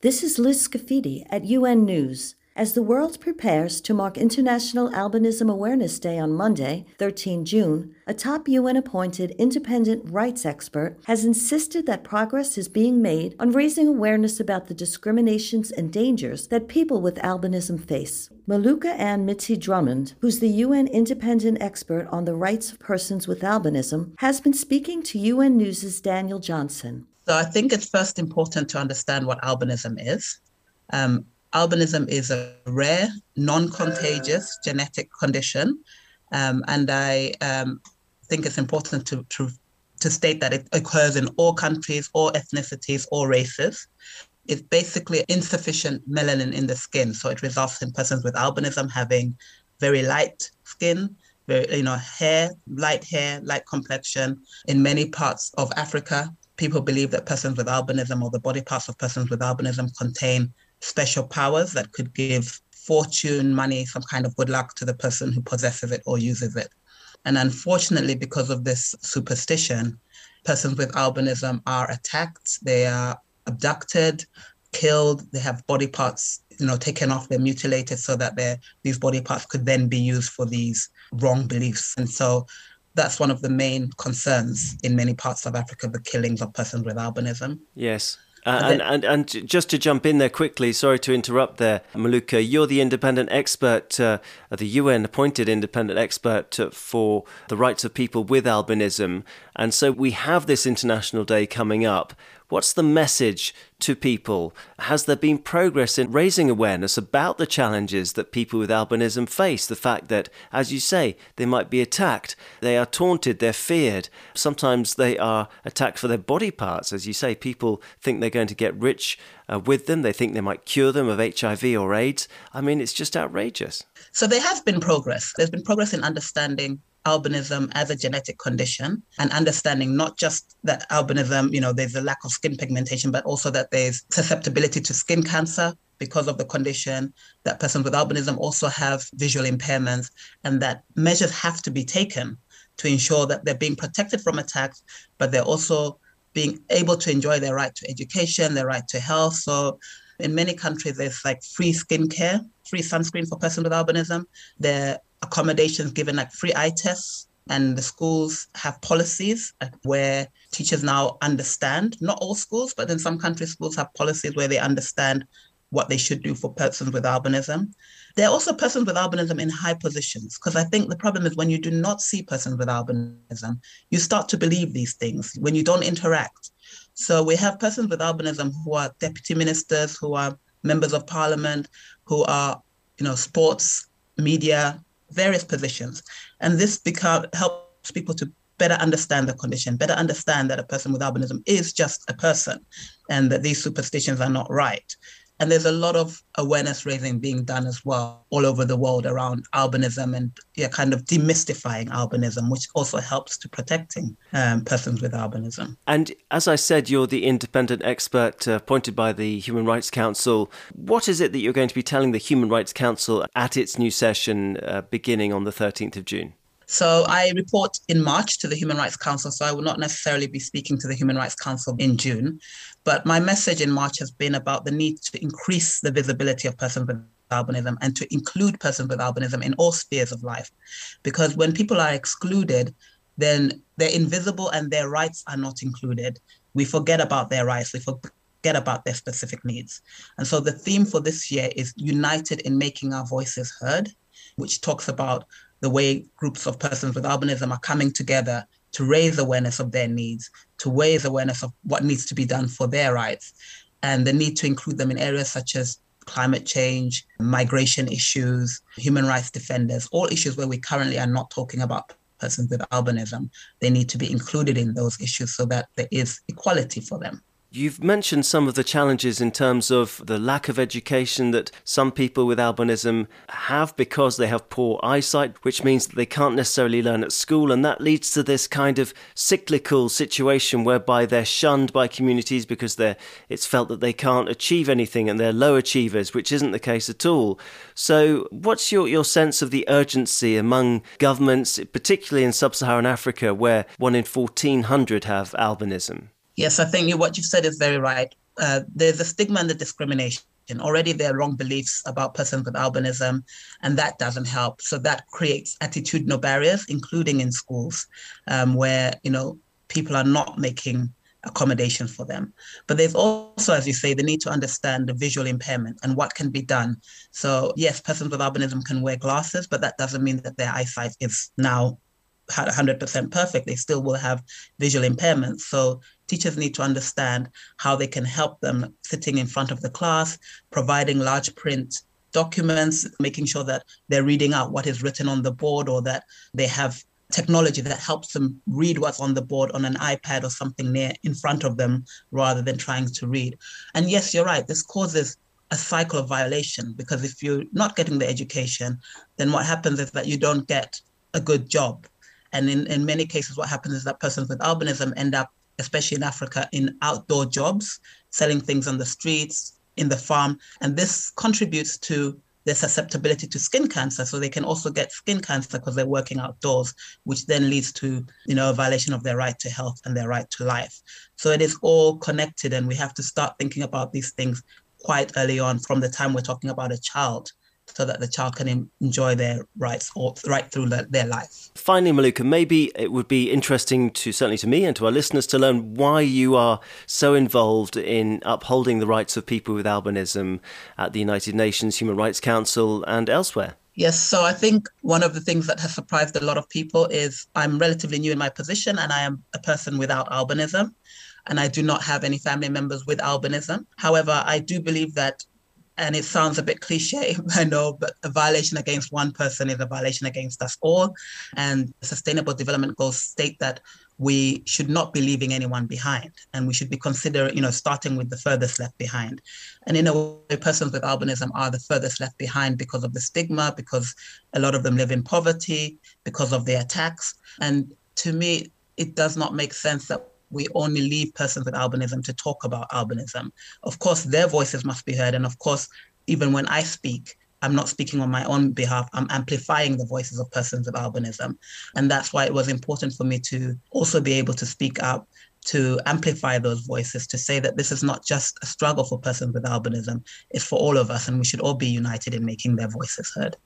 This is Liz Scafidi at UN News. As the world prepares to mark International Albinism Awareness Day on Monday, 13 June, a top UN appointed independent rights expert has insisted that progress is being made on raising awareness about the discriminations and dangers that people with albinism face. Muluka-Anne Miti-Drummond, who's the UN independent expert on the rights of persons with albinism, has been speaking to UN News' Daniel Johnson. So I think it's first important to understand what albinism is. Um, albinism is a rare, non-contagious genetic condition, um, and I um, think it's important to, to to state that it occurs in all countries, all ethnicities, all races. It's basically insufficient melanin in the skin, so it results in persons with albinism having very light skin, very you know hair, light hair, light complexion. In many parts of Africa, people believe that persons with albinism or the body parts of persons with albinism contain special powers that could give fortune, money, some kind of good luck to the person who possesses it or uses it. And unfortunately, because of this superstition, persons with albinism are attacked, they are abducted, killed, they have body parts, you know, taken off, they're mutilated so that these body parts could then be used for these wrong beliefs. And so that's one of the main concerns in many parts of Africa, the killings of persons with albinism. Yes. Uh, and, and, and just to jump in there quickly, sorry to interrupt there, Muluka, you're the independent expert, uh, the UN appointed independent expert uh, for the rights of people with albinism. And so we have this International Day coming up. What's the message to people? Has there been progress in raising awareness about the challenges that people with albinism face? The fact that, as you say, they might be attacked, they are taunted, they're feared. Sometimes they are attacked for their body parts. As you say, people think they're going to get rich uh, with them, they think they might cure them of HIV or AIDS. I mean, it's just outrageous. So there has been progress. There's been progress in understanding albinism as a genetic condition and understanding not just that albinism, you know, there's a lack of skin pigmentation, but also that there's susceptibility to skin cancer because of the condition, that persons with albinism also have visual impairments, and that measures have to be taken to ensure that they're being protected from attacks, but they're also being able to enjoy their right to education, their right to health. So in many countries, there's like free skin care, free sunscreen for persons with albinism. There accommodations given like free eye tests and the schools have policies where teachers now understand not all schools but in some countries schools have policies where they understand what they should do for persons with albinism. There are also persons with albinism in high positions because i think the problem is when you do not see persons with albinism you start to believe these things when you don't interact. So we have persons with albinism who are deputy ministers who are members of parliament who are you know sports media various positions. And this become, helps people to better understand the condition, better understand that a person with albinism is just a person and that these superstitions are not right. And there's a lot of awareness raising being done as well all over the world around albinism and yeah, kind of demystifying albinism, which also helps to protecting um, persons with albinism. And as I said, you're the independent expert uh, appointed by the Human Rights Council. What is it that you're going to be telling the Human Rights Council at its new session uh, beginning on the 13th of June? So I report in March to the Human Rights Council, so I will not necessarily be speaking to the Human Rights Council in June. But my message in March has been about the need to increase the visibility of persons with albinism and to include persons with albinism in all spheres of life. Because when people are excluded, then they're invisible and their rights are not included. We forget about their rights, we forget about their specific needs. And so the theme for this year is United in Making Our Voices Heard, which talks about the way groups of persons with albinism are coming together to raise awareness of their needs, to raise awareness of what needs to be done for their rights, and the need to include them in areas such as climate change, migration issues, human rights defenders, all issues where we currently are not talking about persons with albinism. They need to be included in those issues so that there is equality for them. You've mentioned some of the challenges in terms of the lack of education that some people with albinism have because they have poor eyesight, which means that they can't necessarily learn at school. And that leads to this kind of cyclical situation whereby they're shunned by communities because it's felt that they can't achieve anything and they're low achievers, which isn't the case at all. So, what's your, your sense of the urgency among governments, particularly in sub Saharan Africa, where one in 1,400 have albinism? Yes, I think what you've said is very right. uh, there's a stigma and the discrimination. Already there are wrong beliefs about persons with albinism, and that doesn't help. So that creates attitudinal barriers, including in schools, um, where you know people are not making accommodation for them. But there's also, as you say, the need to understand the visual impairment and what can be done. So yes, persons with albinism can wear glasses, but that doesn't mean that their eyesight is now 100% perfect. They still will have visual impairments. So teachers need to understand how they can help them sitting in front of the class, providing large print documents, making sure that they're reading out what is written on the board or that they have technology that helps them read what's on the board on an iPad or something near in front of them rather than trying to read. And yes, you're right, this causes a cycle of violation because if you're not getting the education, then what happens is that you don't get a good job. And in, in many cases, what happens is that persons with albinism end up especially in Africa, in outdoor jobs, selling things on the streets, in the farm. And this contributes to their susceptibility to skin cancer. So they can also get skin cancer because they're working outdoors, which then leads to, you know, a violation of their right to health and their right to life. So it is all connected and we have to start thinking about these things quite early on from the time we're talking about a child so that the child can enjoy their rights all, right through their life. Finally, Muluka, maybe it would be interesting to certainly to me and to our listeners to learn why you are so involved in upholding the rights of people with albinism at the United Nations Human Rights Council and elsewhere. Yes, so I think one of the things that has surprised a lot of people is I'm relatively new in my position and I am a person without albinism and I do not have any family members with albinism. However, I do believe that and it sounds a bit cliche, I know, but a violation against one person is a violation against us all. And Sustainable Development Goals state that we should not be leaving anyone behind and we should be considering, you know, starting with the furthest left behind. And in a way, persons with albinism are the furthest left behind because of the stigma, because a lot of them live in poverty, because of the attacks. And to me, it does not make sense that we only leave persons with albinism to talk about albinism. Of course, their voices must be heard. And of course, even when I speak, I'm not speaking on my own behalf. I'm amplifying the voices of persons with albinism. And that's why it was important for me to also be able to speak up, to amplify those voices, to say that this is not just a struggle for persons with albinism, it's for all of us. And we should all be united in making their voices heard.